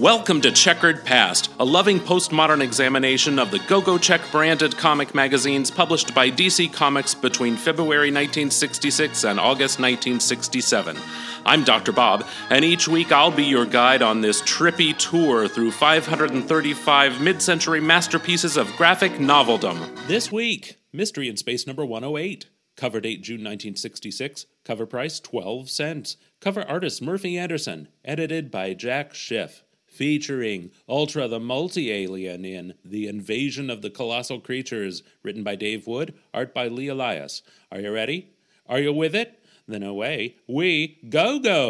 Welcome to Checkered Past, a loving postmodern examination of the Go Go Check branded comic magazines published by DC Comics between February 1966 and August 1967. I'm Dr. Bob, and each week I'll be your guide on this trippy tour through 535 mid century masterpieces of graphic noveldom. This week, Mystery in Space number 108. Cover date June 1966. Cover price 12 cents. Cover artist Murphy Anderson. Edited by Jack Schiff. Featuring Ultra the Multi Alien in The Invasion of the Colossal Creatures. Written by Dave Wood. Art by Lee Elias. Are you ready? Are you with it? Then away we go go!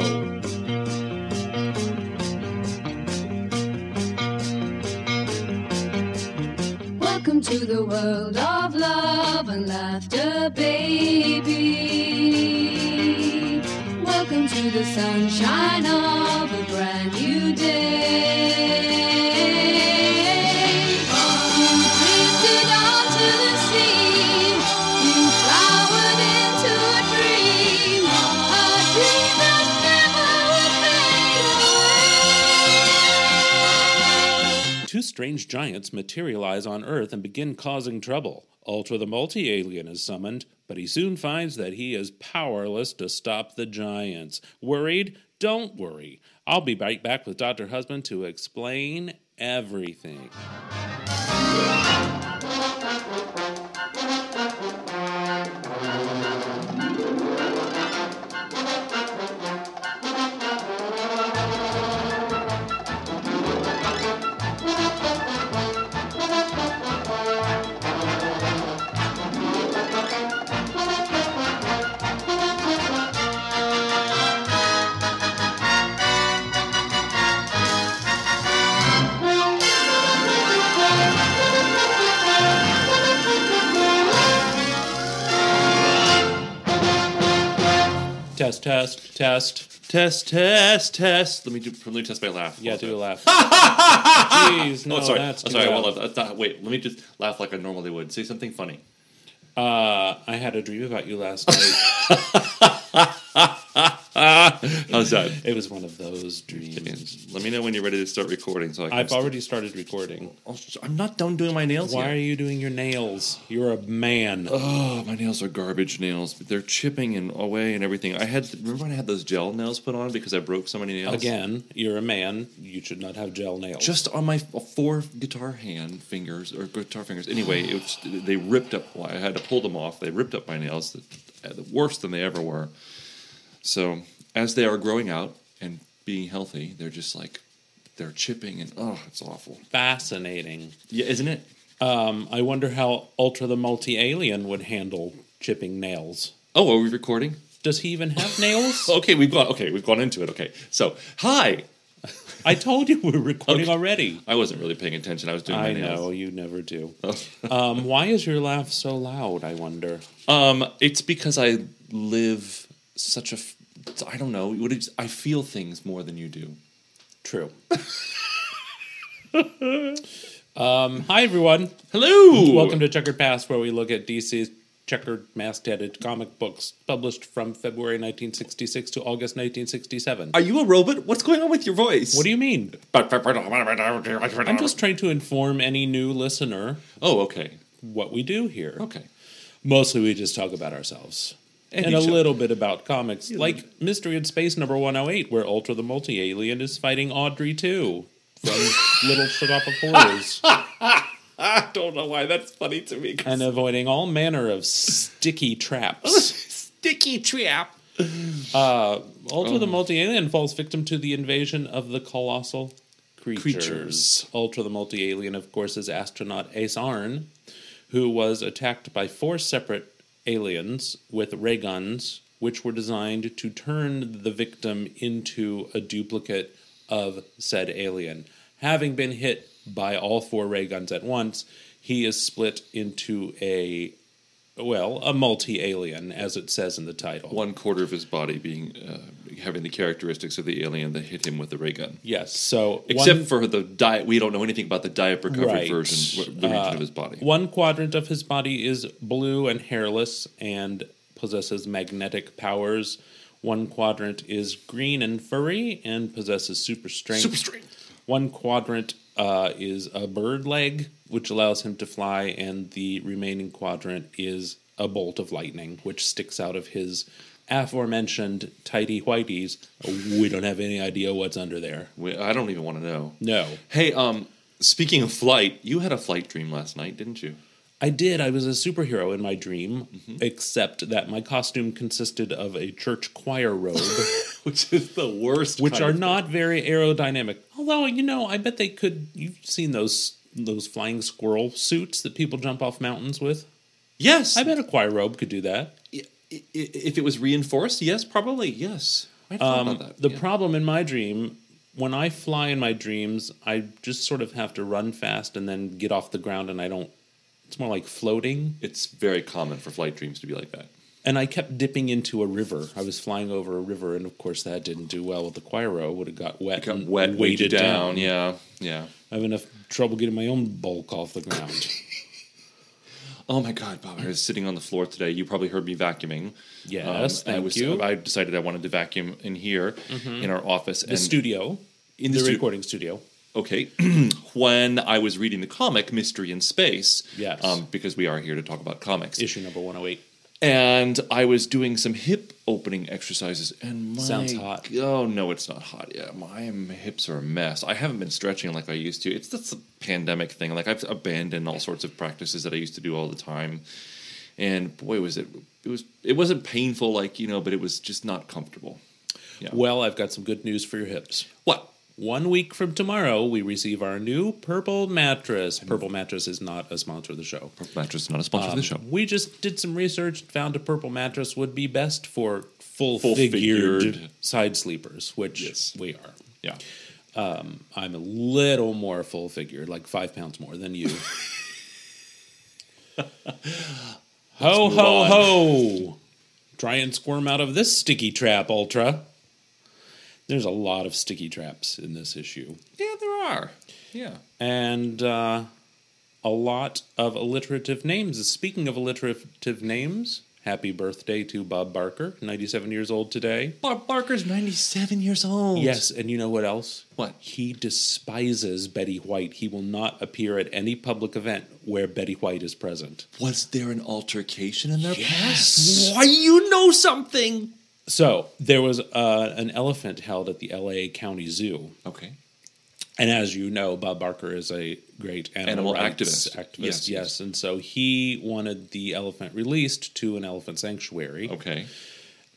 Welcome to the world of love and laughter, baby. Welcome the sunshine of a brand new day. Two strange giants materialize on Earth and begin causing trouble. Ultra the Multi Alien is summoned, but he soon finds that he is powerless to stop the giants. Worried? Don't worry. I'll be right back with Dr. Husband to explain everything. Test, test, test, test, test, test. Let me do. Let me test my laugh. Oh, Yeah, do a laugh. Jeez, no, oh, sorry. that's too sorry. I thought, wait. Let me just laugh like I normally would. Say something funny. Uh, I had a dream about you last night. How's that? it was one of those dreams. Let me know when you're ready to start recording. So I can I've already started recording. Oh, I'm not done doing my nails Why yet. are you doing your nails? You're a man. Oh, my nails are garbage nails. They're chipping and away and everything. I had remember when I had those gel nails put on because I broke so many nails. Again, you're a man. You should not have gel nails. just on my f- four guitar hand fingers or guitar fingers. Anyway, it was, they ripped up. I had to pull them off. They ripped up my nails, worse than they ever were. So as they are growing out and being healthy, they're just like they're chipping and oh, it's awful. fascinating. Yeah, isn't it? Um, I wonder how Ultra the Multi Alien would handle chipping nails. Oh, are we recording? Does he even have nails? Okay, we've gone. Okay, we've gone into it. Okay, so hi. I told you we were recording Okay. already. I wasn't really paying attention. I was doing my I nails. know you never do. Um, why is your laugh so loud? I wonder. Um, it's because I live such a. f- I don't know. I feel things more than you do. True. um, hi everyone. Hello. Welcome to Checkered Past, where we look at DC's checkered mastheaded comic books published from February 1966 to August 1967. Are you a robot? What's going on with your voice? What do you mean? I'm just trying to inform any new listener Oh, okay. what we do here. Okay. Mostly we just talk about ourselves. And And, a little bit about comics, like Mystery in Space number 108, where Ultra the Multi Alien is fighting Audrey 2 from Little Shop of Horrors I don't know why that's funny to me. and avoiding all manner of sticky traps. sticky trap. Uh, Ultra Oh. the Multi Alien falls victim to the invasion of the colossal creatures. Creatures. Ultra the Multi Alien, of course, is astronaut Ace Arn, who was attacked by four separate aliens with ray guns, which were designed to turn the victim into a duplicate of said alien. Having been hit by all four ray guns at once, he is split into a well, a multi alien, as it says in the title. One quarter of his body being uh, having the characteristics of the alien that hit him with the ray gun. Yes. So Except one- for the diet, we don't know anything about the diet recovered Right. version, the region Uh, of his body. One quadrant of his body is blue and hairless and possesses magnetic powers. One quadrant is green and furry and possesses super strength. Super strength. One quadrant uh, is a bird leg, which allows him to fly, and the remaining quadrant is a bolt of lightning, which sticks out of his aforementioned tidy whities. We don't have any idea what's under there. We, I don't even want to know. No. Hey, um, speaking of flight, you had a flight dream last night, didn't you? I did. I was a superhero in my dream, Mm-hmm. except that my costume consisted of a church choir robe, Which is the worst. which are not very aerodynamic. Although, you know, I bet they could. You've seen those those flying squirrel suits that people jump off mountains with. Yes. I bet a choir robe could do that. If it was reinforced, yes, probably yes. Um, about that. the yeah. problem in my dream, when I fly in my dreams, I just sort of have to run fast and then get off the ground, and I don't. It's more like floating. it's very common for flight dreams to be like that. And I kept dipping into a river. I was flying over a river, and of course that didn't do well with the Quiro. Would have got wet, It got and wet, weighted weighted down. Yeah, yeah. I have enough trouble getting my own bulk off the ground. Oh my God, Bob! I was sitting on the floor today. You probably heard me vacuuming. Yes, Um, I thank was. you. I decided I wanted to vacuum in here in our office. the studio, in the, the recording studio. Okay, when I was reading the comic Mystery in Space, Yes. um, because we are here to talk about comics, Issue number one hundred eight. and I was doing some hip opening exercises, and my, Sounds hot. Oh no, it's not hot. Yeah, my hips are a mess. I haven't been stretching like I used to. It's that's a pandemic thing. Like I've abandoned all sorts of practices that I used to do all the time, and boy, was it. It was. It wasn't painful, like you know, but it was just not comfortable. Yeah. Well, I've got some good news for your hips. What? One week from tomorrow, we receive our new Purple Mattress. Purple Mattress is not a sponsor of the show. Purple mattress is not a sponsor of the um, show. We just did some research, and found a purple mattress would be best for full, Full-figured. figured side sleepers, which Yes. we are. Yeah. Um, I'm a little more full figured, like five pounds more than you. ho, ho, on. ho! Try and squirm out of this sticky trap, Ultra. There's a lot of sticky traps in this issue. Yeah, there are. Yeah. And uh, a lot of alliterative names. Speaking of alliterative names, happy birthday to Bob Barker, 97 years old today. Bob Barker's ninety-seven years old. Yes, and you know what else? What? He despises Betty White. He will not appear at any public event where Betty White is present. Was there an altercation in their Yes. past? Why you know something? So there was uh, an elephant held at the L.A. County Zoo, Okay. and as you know, Bob Barker is a great animal, Animal activist. activist. Yes, Yes, yes. and so he wanted the elephant released to an elephant sanctuary. Okay.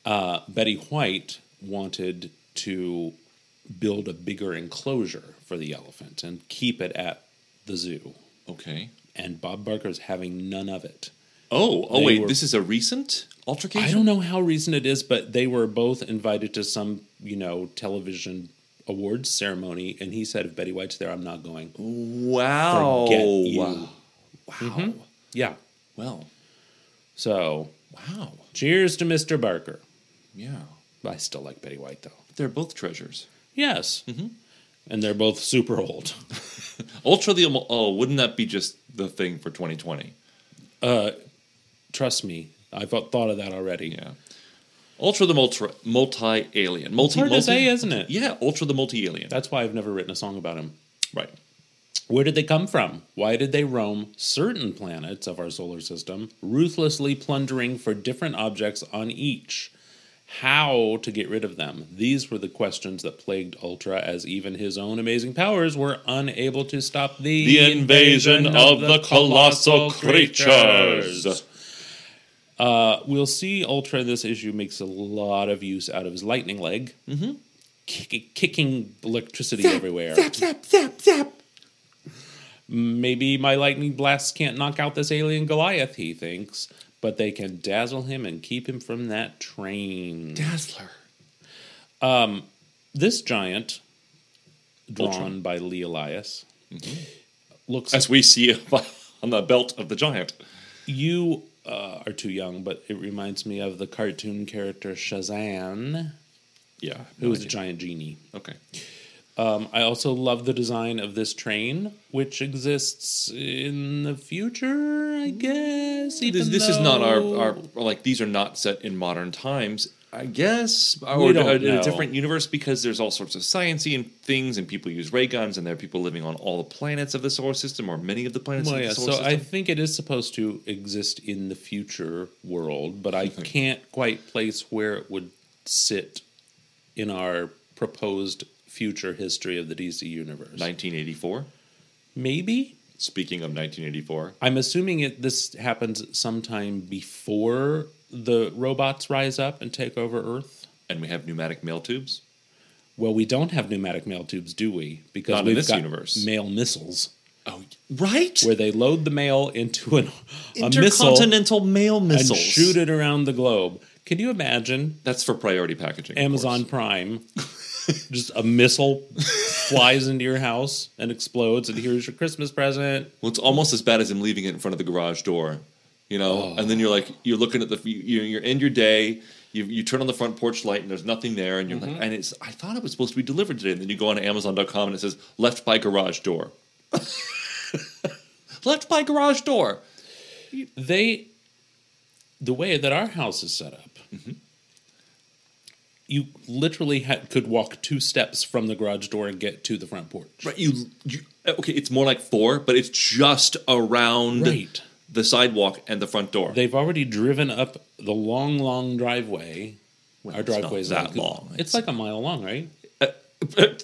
Uh, Betty White wanted to build a bigger enclosure for the elephant and keep it at the zoo. Okay. And Bob Barker's having none of it. Oh, oh They wait, were- this is a recent altercation? I don't know how recent it is, but they were both invited to some, you know, television awards ceremony, and he said, "If Betty White's there, I'm not going." Wow. Forget you. Wow. Wow. Yeah. Well, So, wow. cheers to Mr. Barker. Yeah. I still like Betty White, though. They're both treasures. Yes. Mm-hmm. And they're both super old. Ultra the oh, wouldn't that be just the thing for 2020? Uh, Trust me, I've thought of that already. Yeah. Ultra the multi multi alien. Multi hard to multi- say, isn't it? Yeah, Ultra the multi alien. That's why I've never written a song about him. right. Where did they come from? Why did they roam certain planets of our solar system, ruthlessly plundering for different objects on each? How to get rid of them? These were the questions that plagued Ultra, as even his own amazing powers were unable to stop the, The invasion of the colossal creatures. Uh, we'll see Ultra in this issue makes a lot of use out of his lightning leg, mm-hmm. Kick, kicking electricity everywhere. Zap zap zap zap. Maybe my lightning blasts can't knock out this alien Goliath, he thinks, but they can dazzle him and keep him from that train. Dazzler. Um, This giant, drawn Ultron. by Lee Elias, looks. As we see on the belt of the giant. you uh, are too young, but it reminds me of the cartoon character Shazzan. Yeah, It was a giant genie. Okay. Um, I also love the design of this train, which exists in the future, I guess. This, this is not our, our like these are not set in modern times. I guess, or a, a different universe because there's all sorts of sciency and things, and people use ray guns, and there are people living on all the planets of the solar system, or many of the planets Well, of yeah, the solar so I think it is supposed to exist in the future world, but I can't quite place where it would sit in our proposed future history of the DC universe. 1984. Maybe? Speaking of 1984, I'm assuming it this happens sometime before the robots rise up and take over Earth. and we have pneumatic mail tubes. Well, we don't have pneumatic mail tubes, do we? Because Not in we've this got universe. mail missiles Oh, right. where they load the mail into an, a missile Intercontinental mail missile. and shoot it around the globe. Can you imagine That's for priority packaging. Amazon. Prime? just a missile flies into your house and explodes, and here's your Christmas present. Well, it's almost as bad as him leaving it in front of the garage door. You know, oh. and then you're like, you're looking at the, you, you're in your day. You, you turn on the front porch light and there's nothing there, and you're like, mm-hmm. and it's. I thought it was supposed to be delivered today. And then you go on to Amazon.com and it says left by garage door. left by garage door. they the way that our house is set up mm-hmm. you literally had, could walk two steps from the garage door and get to the front porch Right. You, you. Okay, it's more like four, but it's just around Right. The sidewalk and the front door. they've already driven up the long long driveway our it's not driveway is that long. it's, It's- like a mile long right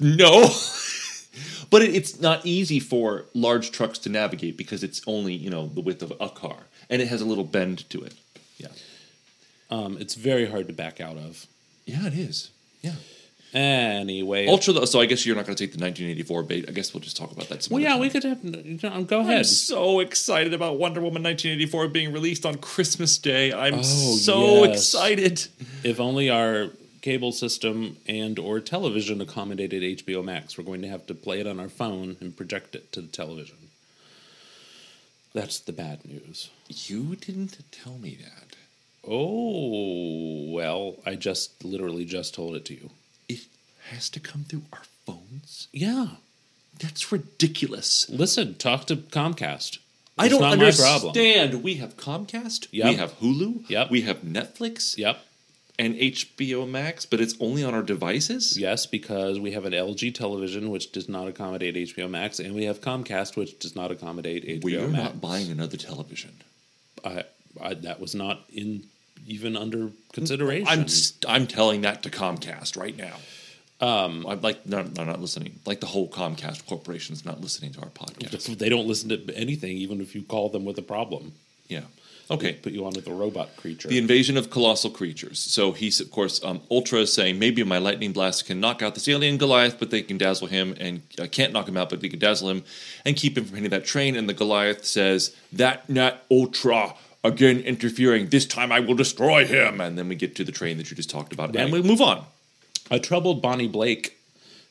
no. but it, it's not easy for large trucks to navigate because it's only, you know, the width of a car. And it has a little bend to it. Yeah. um, it's very hard to back out of Yeah, it is. Yeah. Anyway Ultra, so I guess you're not going to take the 1984 bait. I guess we'll just talk about that some well yeah we could have go ahead. I'm so excited about Wonder Woman 1984 being released on Christmas Day. I'm Oh, so yes. excited. if only our cable system and or television accommodated HBO Max. We're going to have to play it on our phone and project it to the television. That's the bad news. You didn't tell me that. Oh, well, I just literally just told it to you. It has to come through our phones? Yeah. That's ridiculous. Listen, talk to Comcast. I don't not understand. We have Comcast. Yep. We have Hulu. Yep. We have Netflix. Yep. And HBO Max, but it's only on our devices. Yes, because we have an LG television which does not accommodate HBO Max, and we have Comcast which does not accommodate HBO Max. We are Max. not buying another television. I, I, that was not in even under consideration. I'm st- I'm telling that to Comcast right now. Um, I'm like no, no, not listening. Like the whole Comcast corporation is not listening to our podcast. They don't listen to anything, even if you call them with a problem. Yeah. Okay. Put you on with a robot creature. The invasion of colossal creatures. So he's, of course, um, Ultra is saying maybe my lightning blast can knock out this alien Goliath, but they can dazzle him, and uh, can't knock him out, but they can dazzle him and keep him from hitting that train. And the Goliath says, "That not Ultra." Again, interfering. This time I will destroy him. And then we get to the train that you just talked about, and we move on. a troubled Bonnie Blake,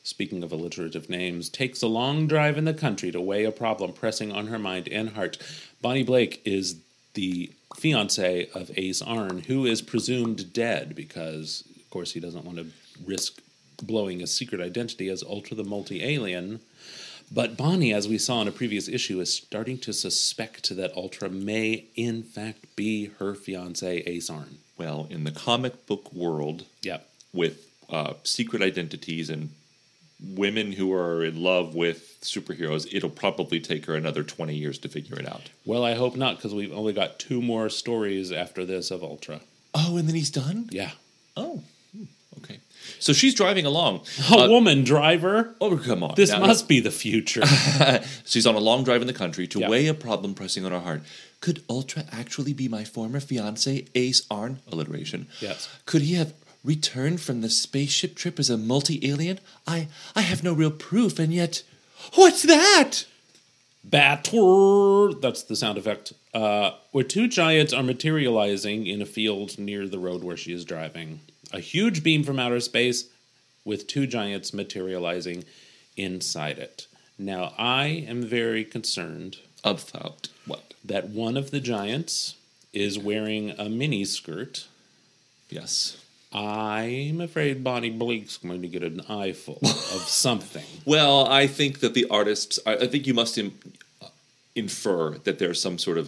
speaking of alliterative names, takes a long drive in the country to weigh a problem pressing on her mind and heart. Bonnie Blake is the fiance of Ace Arn, who is presumed dead because, of course, he doesn't want to risk blowing his secret identity as Ultra the Multi Alien. But Bonnie, as we saw in a previous issue, is starting to suspect that Ultra may, in fact, be her fiance, Ace Arn. Well, in the comic book world, Yep. with uh, secret identities and women who are in love with superheroes, it'll probably take her another 20 years to figure it out. Well, I hope not, because we've only got two more stories after this of Ultra. Oh, and then he's done? Yeah. Oh. So she's driving along. A Uh, woman driver? oh, come on. This Now, must be the future. She's on a long drive in the country to weigh a problem pressing on her heart. Could Ultra actually be my former fiance, Ace Arn? Alliteration. Yes. Could he have returned from the spaceship trip as a multi-alien? I I have no real proof, and yet, what's that? Batter! That's the sound effect. Uh, where two giants are materializing in a field near the road where she is driving. A huge beam from outer space with two giants materializing inside it. Now, I am very concerned About what? that one of the giants is wearing a mini skirt Yes. I'm afraid Bonnie Blake's going to get an eyeful of something. Well, I think that the artists. I, I think you must Im, uh, infer that there's some sort of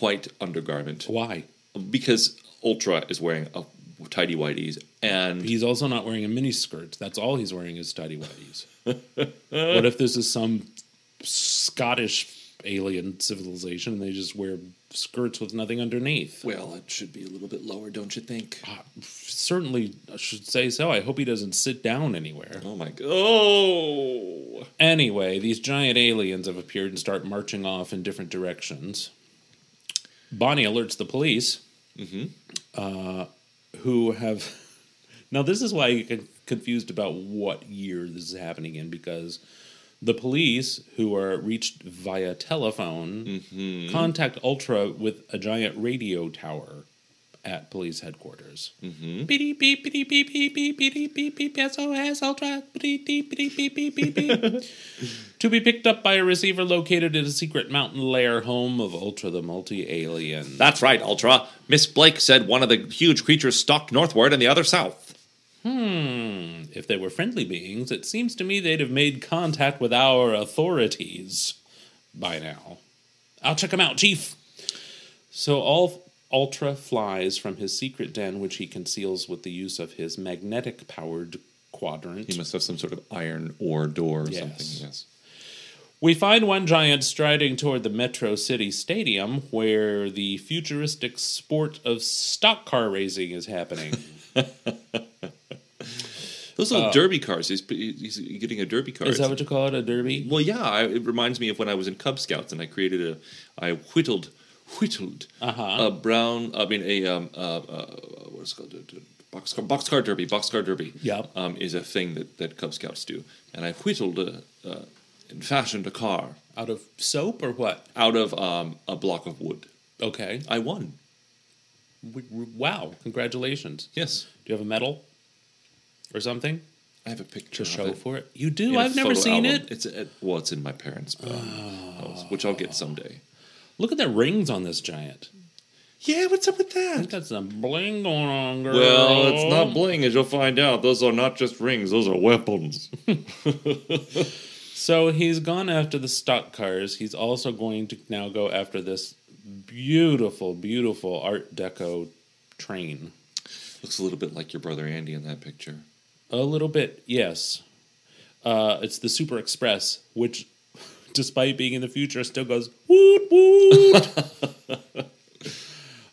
white undergarment Why? because Ultra is wearing a tidy whities, and He's also not wearing a miniskirt. That's all he's wearing is tidy whities. what if this is some Scottish alien civilization and they just wear skirts with nothing underneath? well, it should be a little bit lower, don't you think? Certainly, I should say so. I hope he doesn't sit down anywhere. Oh my god! Oh, Anyway, these giant aliens have appeared and start marching off in different directions. Bonnie alerts the police, uh, who have. Now, this is why I get confused about what year this is happening in because the police, who are reached via telephone, mm-hmm. contact Ultra with a giant radio tower at police headquarters. Beep, beep, beep, beep, beep, beep, beep, beep, beep, beep, SOS Ultra. Beep, beep, beep, beep, beep, beep, beep. to be picked up by a receiver located in a secret mountain lair home of Ultra the multi alien. that's right, Ultra. Miss Blake said one of the huge creatures stalked northward and the other south. Hmm. If they were friendly beings, it seems to me they'd have made contact with our authorities by now. I'll check them out, Chief. So all Ultra flies from his secret den, which he conceals with the use of his magnetic powered quadrant. He must have some sort of iron ore door or Yes. something. Yes. We find one giant striding toward the Metro City Stadium, where the futuristic sport of stock car racing is happening. Those little derby cars. He's, he's getting a derby car. Uh, is that what you call it, a derby? Well, yeah. I, it reminds me of when I was in Cub Scouts and I created a. I whittled, whittled Uh-huh. a brown. I mean a um uh, uh what's it called boxcar boxcar derby. Boxcar derby. Yep. Um, is a thing that that Cub Scouts do, and I whittled a, uh, and fashioned a car Out of soap or what? out of um a block of wood. Okay. I won. Wow. Congratulations. Yes. Do you have a medal or something I have a picture to of show it for it? You do? I've never seen album. it. It's a, well, it's in my parents' house, which I'll get someday. Look at the rings on this giant. Yeah, what's up with He's that? got some bling going on, girl. Well, it's not bling, as you'll find out. Those are not just rings; those are weapons. So he's gone after the stock cars. He's also going to now go after this beautiful, beautiful Art Deco train. Looks a little bit like your brother Andy in that picture. A little bit, yes. Uh, it's the Super Express, which, despite being in the future, still goes woot woot.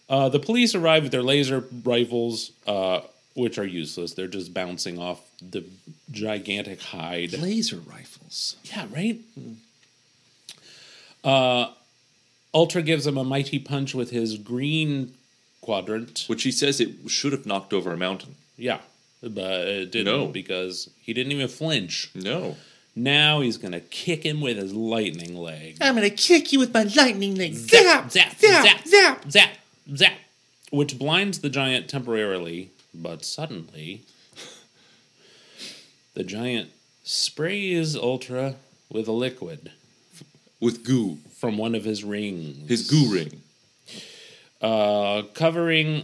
uh, the police arrive with their laser rifles, uh, which are useless. They're just bouncing off the gigantic hide. Laser rifles. Yeah, right. Uh, Ultra gives him a mighty punch with his green quadrant. Which he says it should have knocked over a mountain. Yeah, but it didn't No. because he didn't even flinch. No. Now he's gonna kick him with his lightning leg. I'm gonna kick you with my lightning leg. Zap, zap, zap, zap, zap. zap, zap, which blinds the giant temporarily, but suddenly the giant sprays Ultra with a liquid With goo. from one of his rings. His goo ring. uh, covering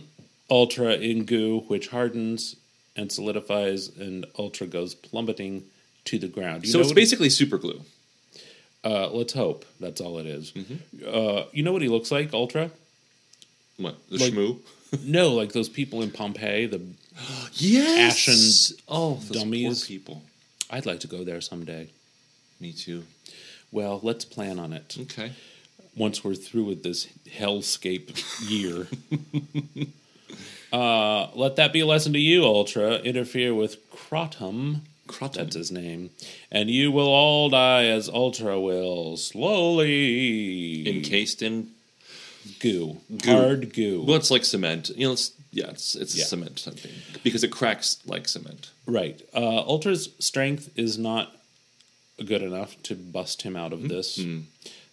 Ultra in goo, which hardens and solidifies, and Ultra goes plummeting to the ground. You So it's basically super glue. Uh, let's hope that's all it is. Mm-hmm. Uh, you know what he looks like, Ultra? What? The Like- shmoo? no, like those people in Pompeii. The Yes. Ashen oh, dummies. poor people. I'd like to go there someday. Me too. Well, let's plan on it Okay. once we're through with this hellscape year. uh, let that be a lesson to you, Ultra. Interfere with Crotum. Crotum. That's his name. And you will all die as Ultra will, slowly. Encased in. goo. Goo. Hard goo. Well, it's like cement. You know, it's yeah, it's it's Yeah. cement something because it cracks like cement. Right. Uh, Ultra's strength is not good enough to bust him out of Mm-hmm. this.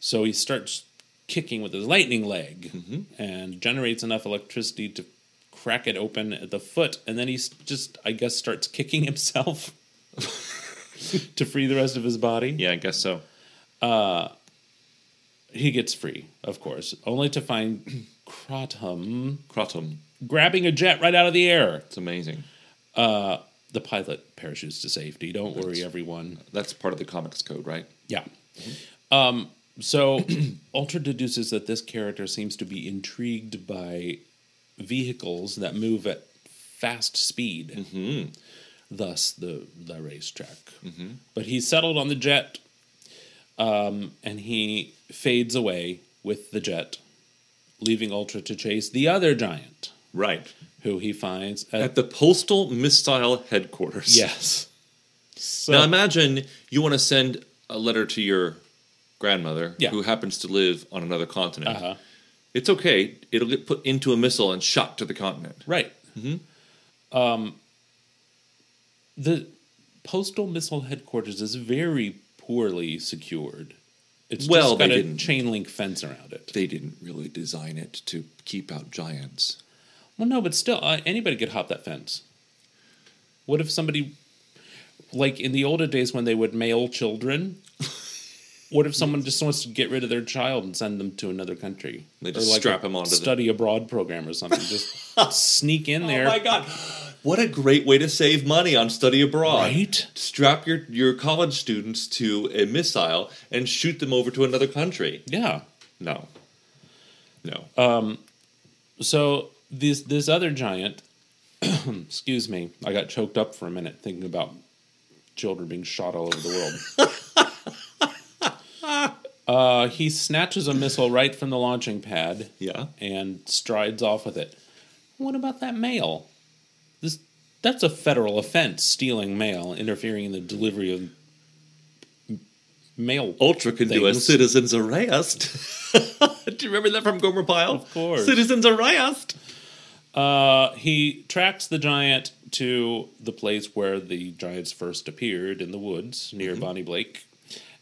So he starts kicking with his lightning leg Mm-hmm. and generates enough electricity to crack it open at the foot. And then he just, I guess, starts kicking himself to free the rest of his body. Yeah, I guess so. He gets free, of course, only to find Crotum Crotum. grabbing a jet right out of the air. It's amazing. Uh, the pilot parachutes to safety. Don't worry, everyone. That's part of the comics code, right? Yeah. Um, so Ultra deduces that this character seems to be intrigued by vehicles that move at fast speed. Thus, the the racetrack. But he's settled on the jet, um, and he fades away with the jet, leaving Ultra to chase the other giant, Right. who he finds at, At the Postal Missile Headquarters. yes. So, Now imagine you want to send a letter to your grandmother Yeah. who happens to live on another continent. uh-huh. It's okay. It'll get put into a missile and shot to the continent. Right. Um, the postal missile headquarters is very poorly secured. It's Well, just got they a didn't- chain link fence around it. They didn't really design it to keep out giants. Well, no, but still, uh, anybody could hop that fence. What if somebody, like in the older days when they would mail children, what if someone just wants to get rid of their child and send them to another country? They Or just like strap them onto the- study abroad program or something. Just sneak in there. Oh my god. What a great way to save money on study abroad. Right? Strap your, your college students to a missile and shoot them over to another country. Yeah. No. No. Uh, So this this other giant, excuse me, I got choked up for a minute thinking about children being shot all over the world. uh, he snatches a missile right from the launching pad yeah. and strides off with it. What about that mail? That's a federal offense: stealing mail, interfering in the delivery of mail. Ultra can do a citizen's arrest. do you remember that from Gomer Pyle? Of course. Citizen's arrest. Uh, he tracks the giant to the place where the giants first appeared in the woods near Mm-hmm. Bonnie Blake,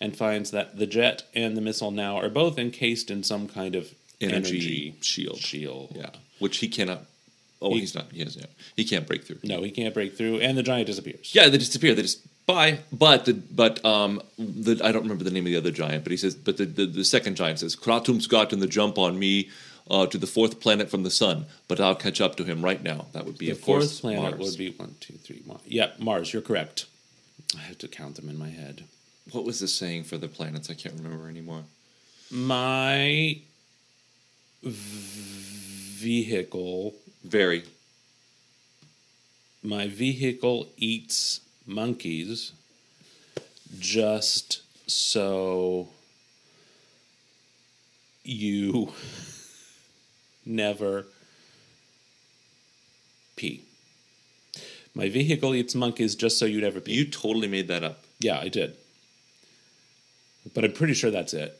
and finds that the jet and the missile now are both encased in some kind of Energy energy, shield. Shield. Yeah. Which he cannot. Oh, He- he's not. He has. Yeah. He can't break through. No, he can't break through, and the giant disappears. Yeah, they disappear. They just bye. But the but um the I don't remember the name of the other giant, but he says. But the the, the second giant says, "Kratum's gotten the jump on me." Uh, to the fourth planet from the sun, but I'll catch up to him right now. That would be, The of course, fourth planet Mars. would be one, two, three, one. Yeah, Mars. You're correct. I have to count them in my head. What was the saying for the planets? I can't remember anymore. My v- vehicle Very. my vehicle eats monkeys just so you never pee. My vehicle eats monkeys just so you never pee. You totally made that up. yeah, I did. But I'm pretty sure that's it.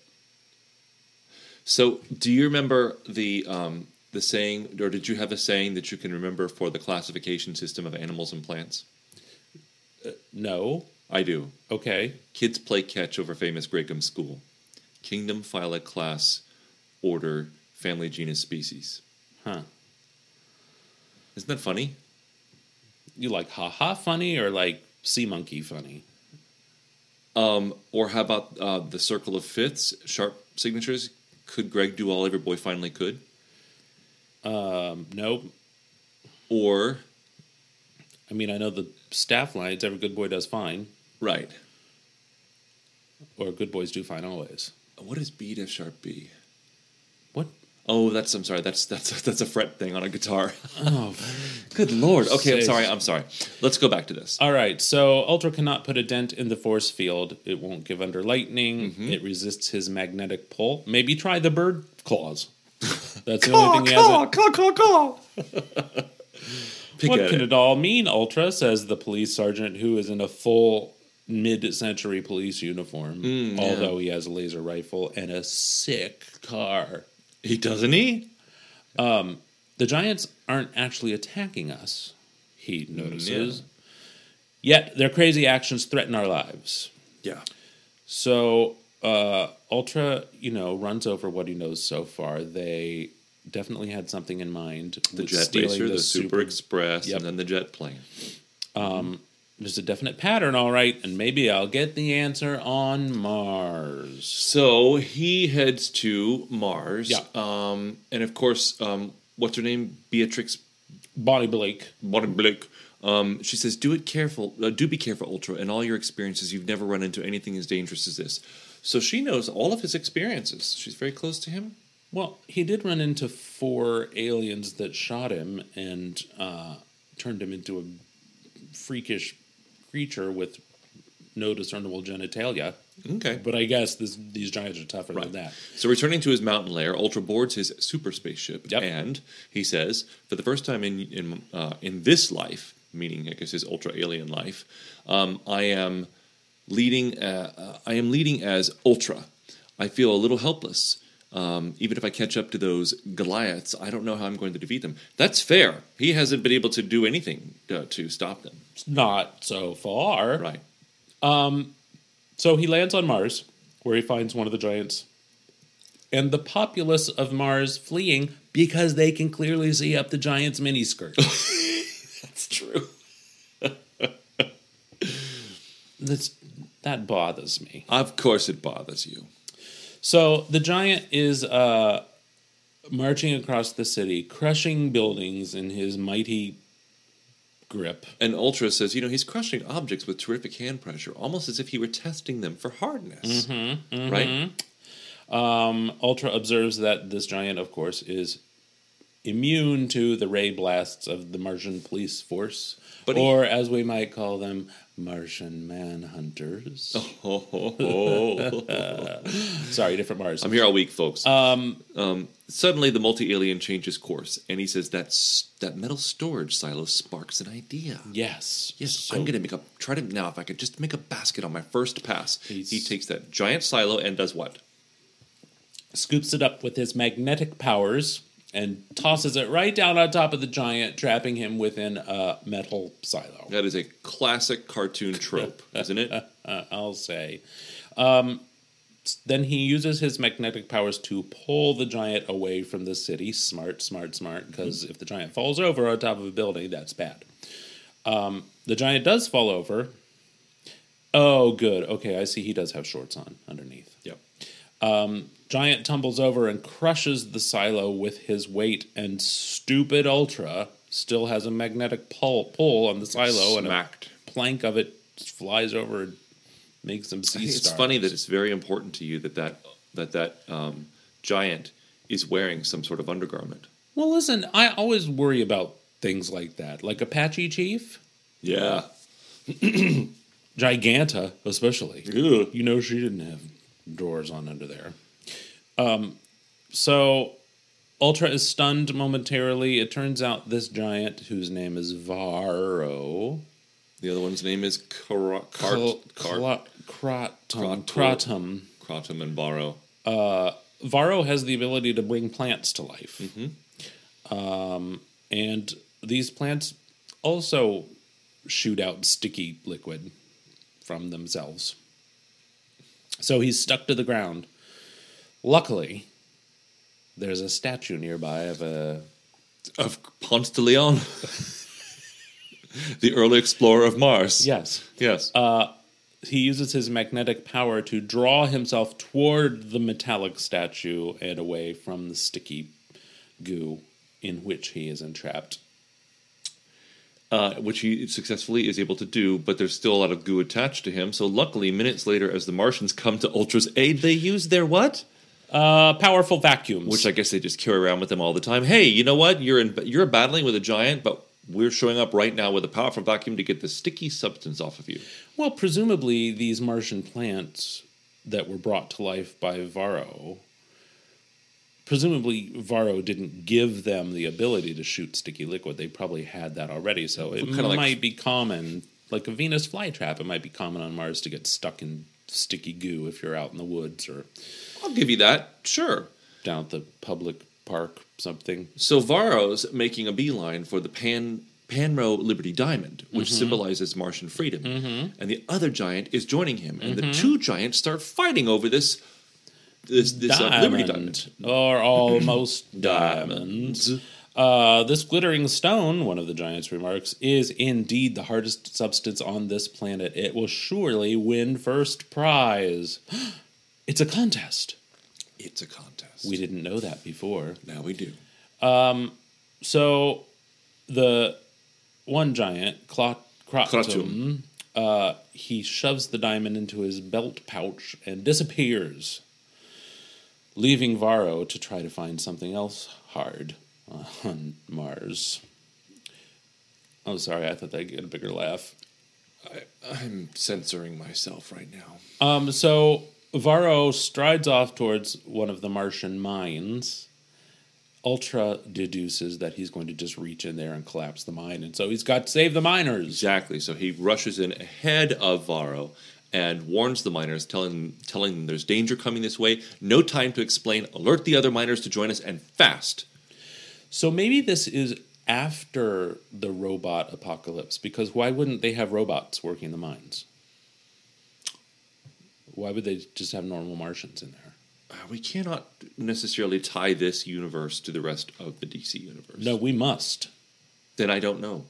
So, do you remember the um, the saying, or did you have a saying that you can remember for the classification system of animals and plants? No. I do. Okay. Kids play catch over famous Gracum School. Kingdom, phyla, class, order, family, genus, species. Huh. Isn't that funny? You like ha ha funny or like sea monkey funny? Um, or how about uh, the circle of fifths, sharp signatures? Could Greg do all every boy finally could? Um, nope. Or I mean, I know the staff lines, every good boy does fine, right? or good boys do fine always. What is B to sharp B? What? Oh, that's I'm sorry. That's that's that's a fret thing on a guitar. Oh, Good lord. Okay, I'm sorry. I'm sorry. Let's go back to this. all right. So Ultra cannot put a dent in the force field. It won't give under lightning. It resists his magnetic pull. Maybe try the bird claws. That's the only thing he has. caw, caw, caw, caw. What can it. it all mean, Ultra? Says the police sergeant who is in a full mid-century police uniform, Mm, although he has a laser rifle and a sick car. He doesn't he? The giants aren't actually attacking us, he Mm, notices. Yet their crazy actions threaten our lives. Yeah. So uh, Ultra, you know, runs over what he knows so far. They definitely had something in mind. The jet racer, the, Super, Express, Yep. and then the jet plane. There's a definite pattern, all right, and maybe I'll get the answer on Mars. So he heads to Mars. Yeah. Um, and of course, um, what's her name? Beatrix Bonnie Blake. Bonnie Blake Um, she says, "Do it careful. Uh, do be careful, Ultra. In all your experiences, you've never run into anything as dangerous as this." So she knows all of his experiences. She's very close to him. Well, he did run into four aliens that shot him and uh, turned him into a freakish creature with no discernible genitalia. Okay. But I guess this, these giants are tougher Right. than that. So returning to his mountain lair, Ultra boards his super spaceship, Yep. and he says, for the first time in in uh, in this life, meaning I guess his ultra alien life, um, I am leading. Uh, uh, I am leading as Ultra. I feel a little helpless. Um, even if I catch up to those Goliaths, I don't know how I'm going to defeat them. That's fair. He hasn't been able to do anything uh, to stop them. Not so far. Right. So he lands on Mars, where he finds one of the giants. And the populace of Mars fleeing because they can clearly see up the giant's miniskirt. That's true. That's, that bothers me. Of course, it bothers you. So the giant is uh, marching across the city, crushing buildings in his mighty grip. And Ultra says, you know, he's crushing objects with terrific hand pressure, almost as if he were testing them for hardness. Right? Um, Ultra observes that this giant, of course, is immune to the ray blasts of the Martian police force, But he- or as we might call them, Martian manhunters. Ho. Sorry, different Mars. I'm here all week, folks. Um, suddenly, the multi alien changes course, and he says that's that metal storage silo sparks an idea. yes, Yes, So- I'm going to make a try to now. If I could just make a basket on my first pass, he takes that giant silo and does what? scoops it up with his magnetic powers and tosses it right down on top of the giant, trapping him within a metal silo. That is a classic cartoon trope, isn't it? I'll say. Um, then he uses his magnetic powers to pull the giant away from the city. Smart, smart, smart. Because if the giant falls over on top of a building, that's bad. Um, the giant does fall over. Oh, good. Okay, I see he does have shorts on underneath. Yep. Giant tumbles over and crushes the silo with his weight, and stupid Ultra still has a magnetic pull, pull on the silo, and a plank of it flies over and makes them think it's stars. funny that it's very important to you that that that that um, giant is wearing some sort of undergarment. Well, listen, I always worry about things like that, like Apache Chief, Yeah. Giganta, especially. Ugh. You know, she didn't have drawers on under there. Um, so Ultra is stunned momentarily. It turns out this giant, whose name is Varro, The other one's name is Kara- Cart, Cart, Cla- Kratum, Kratum. Kratum. Kratum and Barrow. Varro has the ability to bring plants to life. Mm-hmm. Um, and these plants also shoot out sticky liquid from themselves. So he's stuck to the ground. Luckily, there's a statue nearby of a. Of Ponce de Leon. the early explorer of Mars. Yes. Yes. Uh, he uses his magnetic power to draw himself toward the metallic statue and away from the sticky goo in which he is entrapped. Uh, which he successfully is able to do, but there's still a lot of goo attached to him. So luckily, minutes later, as the Martians come to Ultra's aid, they use their what? Uh, powerful vacuums. Which I guess they just carry around with them all the time. Hey, you know what? You're in, you're battling with a giant, but we're showing up right now with a powerful vacuum to get the sticky substance off of you. Well, presumably these Martian plants that were brought to life by Varro, presumably Varro didn't give them the ability to shoot sticky liquid. They probably had that already, so it Kinda like- might be common, like a Venus flytrap. It might be common on Mars to get stuck in sticky goo if you're out in the woods or I'll give you that. Sure. down at the public park, something. So Varro's making a beeline for the Pan Panro Liberty Diamond, which Mm-hmm. symbolizes Martian freedom, and the other giant is joining him, and Mm-hmm. the two giants start fighting over this this this uh, Liberty Diamond. or almost diamonds. Uh, this glittering stone, one of the giants remarks, is indeed the hardest substance on this planet. It will surely win first prize. it's a contest. It's a contest. We didn't know that before. now we do. So the one giant, Clot, Crotum. uh, he shoves the diamond into his belt pouch and disappears, leaving Varro to try to find something else hard on Mars. Oh, sorry, I thought I'd get a bigger laugh. I'm censoring myself right now. Um, so Varro strides off towards one of the Martian mines. Ultra deduces that he's going to just reach in there and collapse the mine, and so he's got to save the miners. Exactly. So he rushes in ahead of Varro and warns the miners, telling telling them there's danger coming this way. No time to explain. Alert the other miners to join us and fast. So maybe this is after the robot apocalypse, because why wouldn't they have robots working the mines? Why would they just have normal Martians in there? Uh, we cannot necessarily tie this universe to the rest of the DC universe. No, we must. Then I don't know.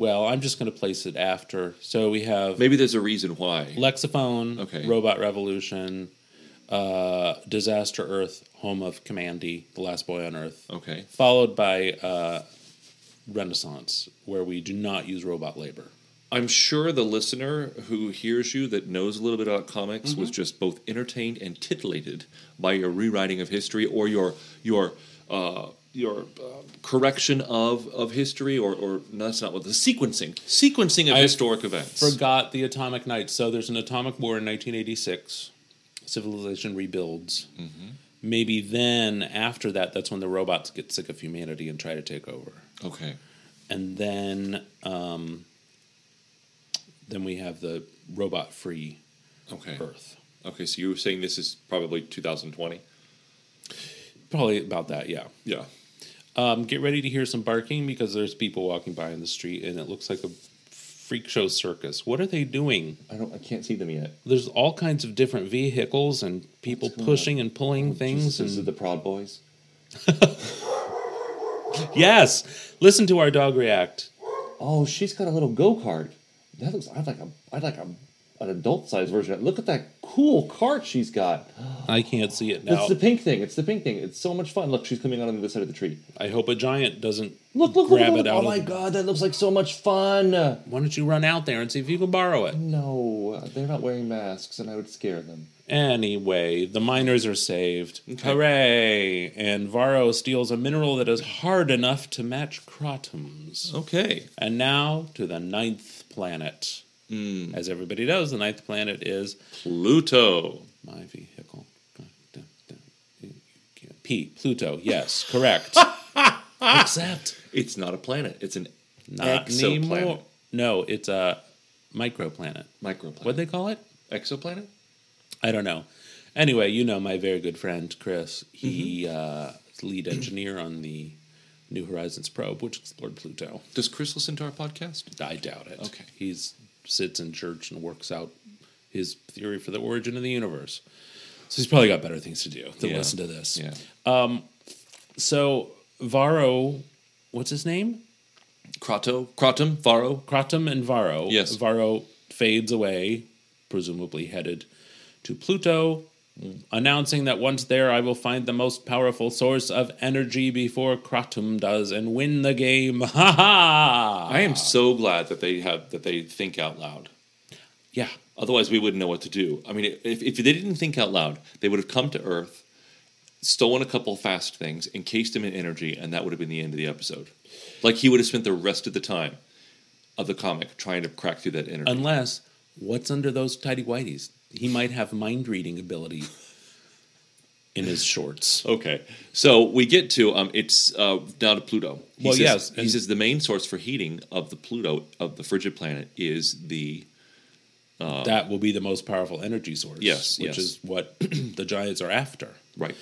Well, I'm just going to place it after. So we have Maybe there's a reason why. Lexophone, Okay. Robot Revolution, uh, Disaster Earth, Home of Kamandi, The Last Boy on Earth, Okay. followed by uh, Renaissance, where we do not use robot labor. I'm sure the listener who hears you that knows a little bit about comics was just both entertained and titillated by your rewriting of history or your your uh, your uh, correction of of history or or no, that's not what the sequencing sequencing of I historic events. Forgot the Atomic Knight. So there's an atomic war in 1986. Civilization rebuilds. Maybe then, after that, that's when the robots get sick of humanity and try to take over. Okay. And then, um, then we have the robot-free Okay. Earth. Okay. So you were saying this is probably 2020. Probably about that, yeah. Yeah. Um, get ready to hear some barking because there's people walking by in the street, and it looks like a freak show circus. What are they doing? I don't. I can't see them yet. There's all kinds of different vehicles and people pushing and pulling things. Is it And the Proud Boys? yes, listen to our dog react. Oh, she's got a little go kart. That looks. I'd like a. I'd like a, an adult sized version. Look at that cool cart she's got. I can't see it now. It's the pink thing. It's the pink thing. It's so much fun. Look, she's coming out on the other side of the tree. I hope a giant doesn't Look, look, grab look, look. it out. Oh my god, that looks like so much fun. Why don't you run out there and see if you can borrow it? No, they're not wearing masks, and I would scare them. Anyway, the miners are saved. Hooray! And Varro steals a mineral that is hard enough to match Kratum's. Okay. And now to the ninth planet. As everybody knows, the ninth planet is Pluto. my vehicle. P. Pluto. Yes, correct. Except It's not a planet. It's an not exoplanet. anymore. No, it's a microplanet. Microplanet. What they call it? Exoplanet? I don't know. Anyway, you know my very good friend Chris. He Mm-hmm. uh, is lead engineer on the New Horizons probe, which explored Pluto. Does Chris listen to our podcast? I doubt it. Okay. He's sits in church and works out his theory for the origin of the universe. So he's probably got better things to do than Yeah. listen to this. Yeah. Um, so Varro, what's his name? Crato, Kratum? Varro? Kratum and Varro. Yes. Varro fades away, presumably headed to Pluto, announcing that once there I will find the most powerful source of energy before Kratum does and win the game. Ha ha! I am so glad that they have that they think out loud. Yeah. Otherwise, we wouldn't know what to do. I mean, if, if they didn't think out loud, they would have come to Earth, stolen a couple fast things, encased him in energy, and that would have been the end of the episode. Like he would have spent the rest of the time of the comic trying to crack through that energy. Unless, what's under those tidy whities? He might have mind reading ability in his shorts. Okay, so we get to um, it's uh, down to Pluto. He Well, says, yes, he says the main source for heating of the Pluto of the frigid planet is the that will be the most powerful energy source. Yes, which yes. is what the giants are after. right,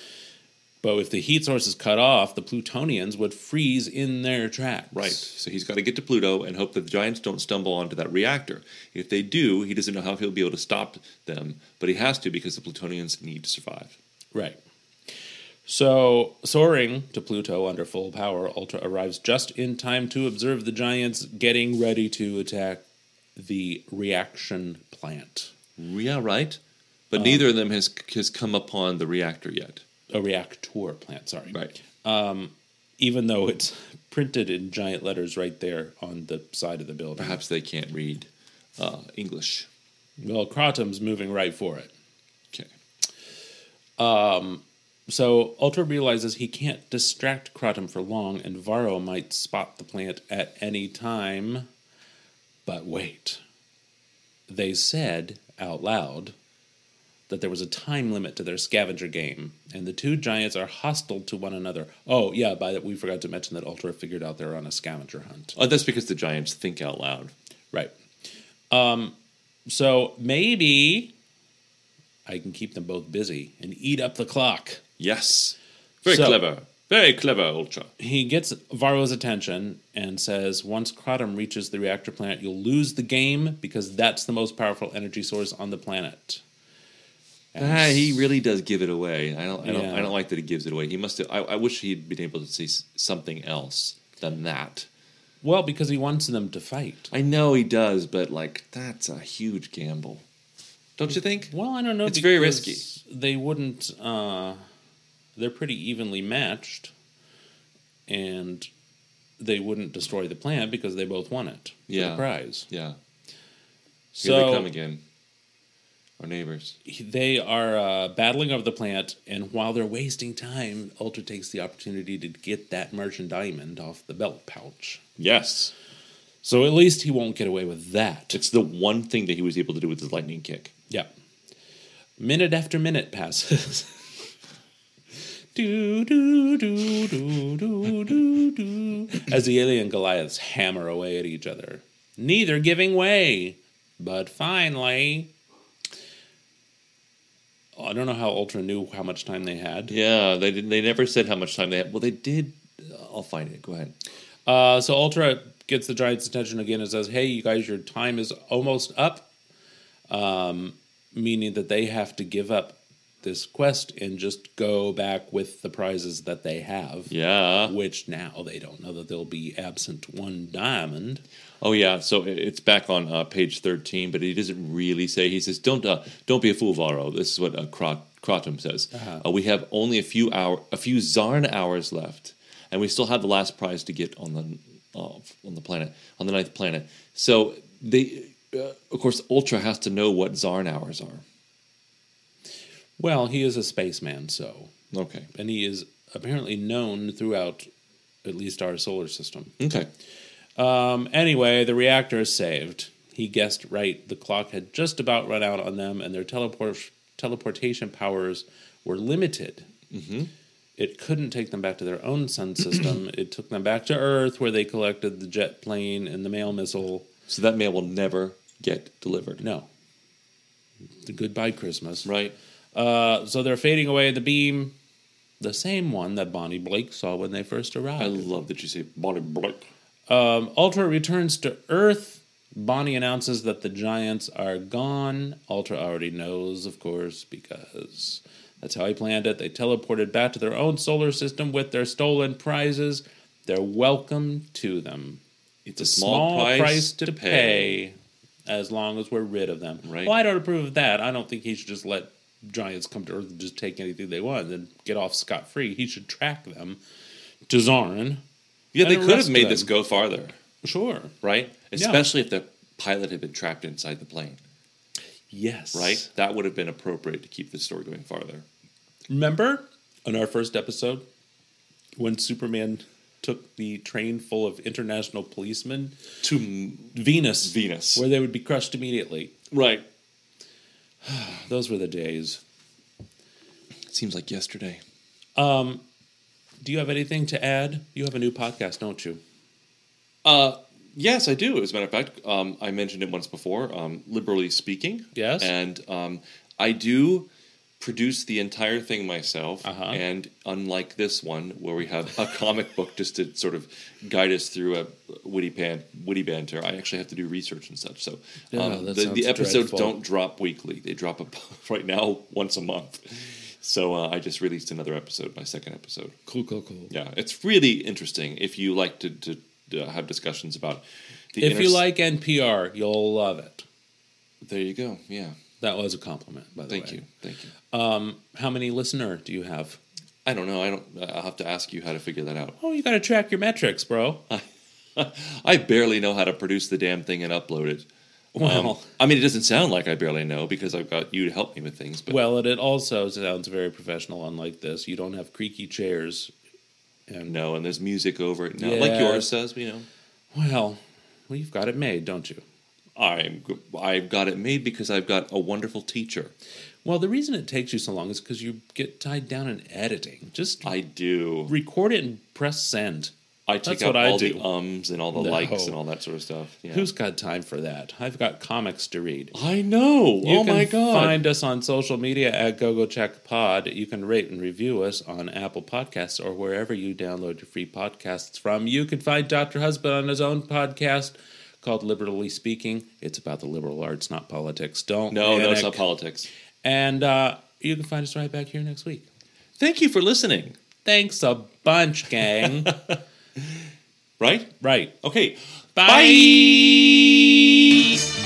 But if the heat source is cut off, the Plutonians would freeze in their tracks. right. So he's got to get to Pluto and hope that the giants don't stumble onto that reactor. If they do, he doesn't know how he'll be able to stop them, but he has to because the Plutonians need to survive. Right. So, soaring to Pluto under full power, Ultra arrives just in time to observe the giants getting ready to attack the reaction plant. Yeah, right. But um, neither of them has has come upon the reactor yet. A reactor plant, sorry. Right. even though it's printed in giant letters right there on the side of the building. Perhaps they can't read uh, English. Well, Kratum's moving right for it. Okay. So Ultra realizes he can't distract Kratum for long, and Varro might spot the plant at any time. But wait. They said out loud that there was a time limit to their scavenger game, and the two giants are hostile to one another. Oh, yeah, by the we forgot to mention that Ultra figured out they're on a scavenger hunt. Oh, that's because the giants think out loud. Right. Um, so maybe I can keep them both busy and eat up the clock. Yes. Very So- clever. Very clever, Ultra. He gets Varro's attention and says, Once Kratum reaches the reactor planet, you'll lose the game because that's the most powerful energy source on the planet. Ah, he really does give it away. I don't. I don't. Yeah. I don't like that he gives it away. He must have. I, I wish he'd been able to see something else than that. Well, because he wants them to fight. I know he does, but like that's a huge gamble, don't you think? Well, I don't know. It's very risky. They wouldn't. Uh, they're pretty evenly matched, and they wouldn't destroy the planet because they both won it. Yeah. the prize. Yeah. Here So they come again. Our neighbors. they are uh, battling over the plant, and while they're wasting time, Ultra takes the opportunity to get that merchant diamond off the belt pouch. Yes. So at least he won't get away with that. It's the one thing that he was able to do with his lightning kick. Yeah. Minute after minute passes. do, do, do, do, do, do, do. As the alien Goliaths hammer away at each other, neither giving way. But finally. I don't know how Ultra knew how much time they had. Yeah, they didn't. They never said how much time they had. Well, they did. I'll find it. Go ahead. Uh, so Ultra gets the Giants' attention again and says, "Hey, you guys, your time is almost up," um, meaning that they have to give up this quest and just go back with the prizes that they have. Yeah. Which now they don't know that they'll be absent one diamond. Oh yeah, so it's back on uh, page thirteen, but he doesn't really say. He says, "Don't uh, don't be a fool, Varro." This is what uh, says. Uh, we have only a few hour, a few Zarn hours left, and we still have the last prize to get on the uh, on the planet, on the ninth planet. So they, uh, of course, Ultra has to know what Zarn hours are. Well, he is a spaceman, so Okay. and he is apparently known throughout at least our solar system. Okay. Um, anyway, the reactor is saved. He guessed right. The clock had just about run out on them, and their teleport teleportation powers were limited. Mm-hmm. It couldn't take them back to their own sun system. it took them back to Earth, where they collected the jet plane and the mail missile. So that mail will never get delivered. No. The Goodbye, Christmas. Right. Uh, so they're fading away the beam, the same one that Bonnie Blake saw when they first arrived. I love that you say Bonnie Blake. Um, Ultra returns to Earth. Bonnie announces that the giants are gone. Ultra already knows, of course, because that's how he planned it. They teleported back to their own solar system with their stolen prizes. They're welcome to them. It's a small, price, to, pay. as long as we're rid of them. Right. Well, I don't approve of that. I don't think he should just let giants come to Earth and just take anything they want and get off scot free. He should track them to Zarn. Yeah, they could have made them. this go farther. Sure. right? Especially if the pilot had been trapped inside the plane, Yes. right? That would have been appropriate to keep the story going farther. Remember on our first episode when Superman took the train full of international policemen To Venus, Venus. where they would be crushed immediately. right. Those were the days. It seems like yesterday. Um, Do you have anything to add? You have a new podcast, don't you? Uh, yes, I do. As a matter of fact, um, I mentioned it once before. Um, liberally speaking, Yes. and um, I do produce the entire thing myself. Uh-huh. And unlike this one, where we have a comic book just to sort of guide us through a witty pan, witty banter, I actually have to do research and such. So Yeah, um, the, the episodes dreadful. don't drop weekly; they drop up right now once a month. So uh, I just released another episode, my second episode. Cool, cool, cool. Yeah, it's really interesting if you like to, to, to have discussions about the If inner- you like NPR, you'll love it. There you go. Yeah. That was a compliment, by the Thank way. Thank you. Thank you. Um, how many listener do you have? I don't know. I don't. I'll have to ask you how to figure that out. Oh, you got to track your metrics, bro. I barely know how to produce the damn thing and upload it. Well, Um, I mean, it doesn't sound like I barely know because I've got you to help me with things. But well, it, it also sounds very professional. Unlike this, you don't have creaky chairs. And no, and there's music over it now, like yours does. You know, well, well, you've got it made, don't you? I'm I've got it made because I've got a wonderful teacher. Well, the reason it takes you so long is because you get tied down in editing. Just I do. record it and press send. I take That's out what I all do. the ums and all the No. likes and all that sort of stuff. Yeah. Who's got time for that? I've got comics to read. I know. You oh can my god. find us on social media at GoGoCheckPod. You can rate and review us on Apple Podcasts or wherever you download your free podcasts from. You can find Dr. Husband on his own podcast called Liberally Speaking. It's about the liberal arts, not politics. Don't no, no, it's panic. not politics. And uh, you can find us right back here next week. Thank you for listening. Thanks a bunch, gang. Right? right. Okay. Bye. It's